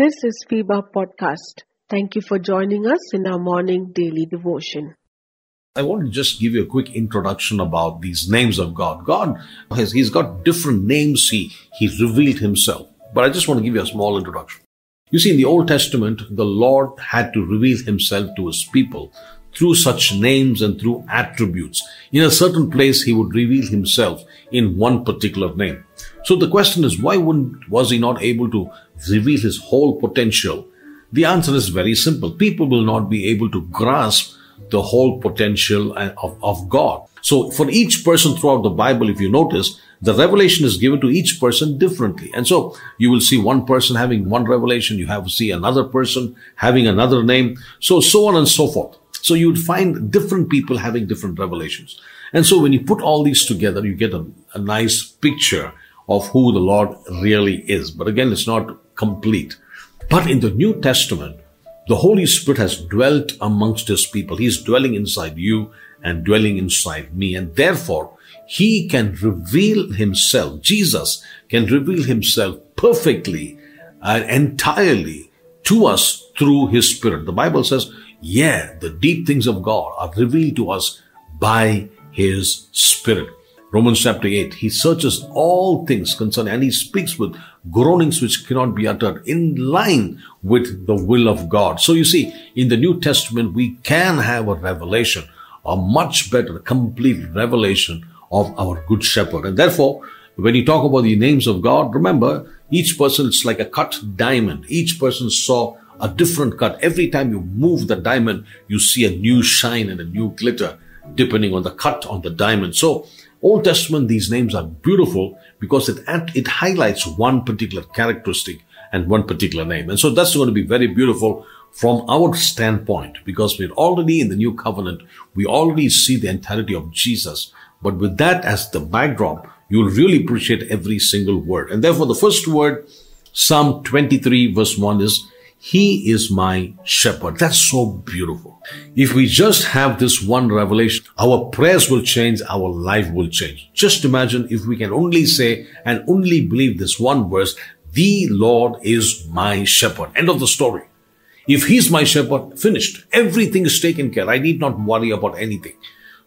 This is FEBA Podcast. Thank you for joining us in our morning daily devotion. I want to just give you a quick introduction about these names of God. God has He's got different names He He revealed Himself. But I just want to give you a small introduction. You see, in the Old Testament, the Lord had to reveal Himself to His people through such names and through attributes. In a certain place, He would reveal Himself in one particular name. So the question is, why was He not able to reveal His whole potential? The answer is very simple. People will not be able to grasp the whole potential uh, of, of God. So for each person throughout the Bible, if you notice, the revelation is given to each person differently. And so you will see one person having one revelation. You have to see another person having another name. So, so on and so forth. So you would find different people having different revelations. And so when you put all these together, you get a, a nice picture of who the Lord really is. But again, it's not complete. But in the New Testament, the Holy Spirit has dwelt amongst His people. He is dwelling inside you and dwelling inside me. And therefore, He can reveal Himself. Jesus can reveal Himself perfectly and entirely to us through His Spirit. The Bible says, yeah, the deep things of God are revealed to us by His Spirit. Romans chapter 8, He searches all things concerning and He speaks with groanings which cannot be uttered in line with the will of God. So you see, in the New Testament, we can have a revelation, a much better, complete revelation of our good shepherd. And therefore, when you talk about the names of God, remember, each person is like a cut diamond. Each person saw a different cut. Every time you move the diamond, you see a new shine and a new glitter depending on the cut on the diamond. So, Old Testament, these names are beautiful because it, it highlights one particular characteristic and one particular name. And so that's going to be very beautiful from our standpoint because we're already in the new covenant. We already see the entirety of Jesus. But with that as the backdrop, you'll really appreciate every single word. And therefore, the first word, Psalm 23 verse 1 is, He is my shepherd. That's so beautiful. If we just have this one revelation, our prayers will change, our life will change. Just imagine if we can only say and only believe this one verse, the Lord is my shepherd. End of the story. If He's my shepherd, finished. Everything is taken care. I need not worry about anything.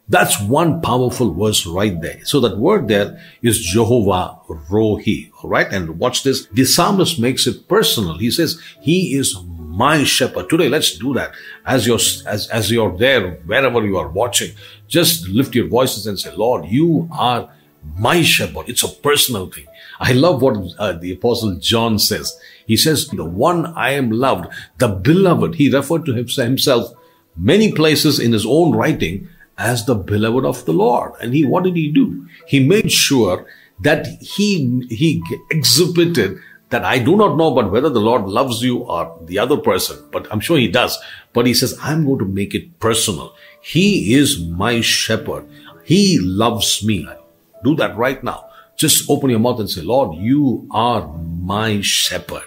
That's one powerful verse right there. So that word there is Jehovah Rohi. All right. And watch this. The psalmist makes it personal. He says, He is my shepherd. Today, let's do that. As you're, as, as you're there, wherever you are watching, just lift your voices and say, Lord, you are my shepherd. It's a personal thing. I love what uh, the apostle John says. He says, the one I am loved, the beloved. He referred to himself many places in his own writing as the beloved of the Lord. And he, what did he do? He made sure that he, he exhibited that I do not know but whether the Lord loves you or the other person, but I'm sure he does. But he says, I'm going to make it personal. He is my shepherd. He loves me. Do that right now. Just open your mouth and say, Lord, you are my shepherd.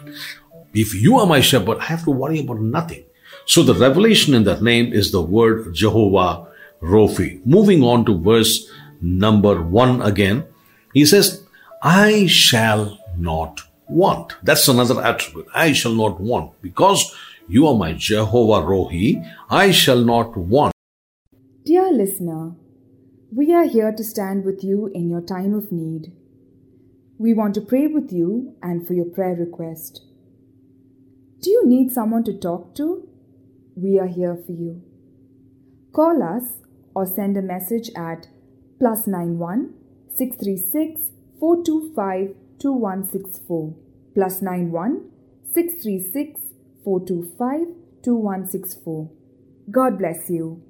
If you are my shepherd, I have to worry about nothing. So the revelation in that name is the word Jehovah Rophi. Moving on to verse number one again, he says, I shall not want. That's another attribute. I shall not want because you are my Jehovah Rohi. I shall not want. Dear listener, we are here to stand with you in your time of need. We want to pray with you and for your prayer request. Do you need someone to talk to? We are here for you. Call us or send a message at plus 91 636 425 2164 plus 91 636 425 2164. God bless you.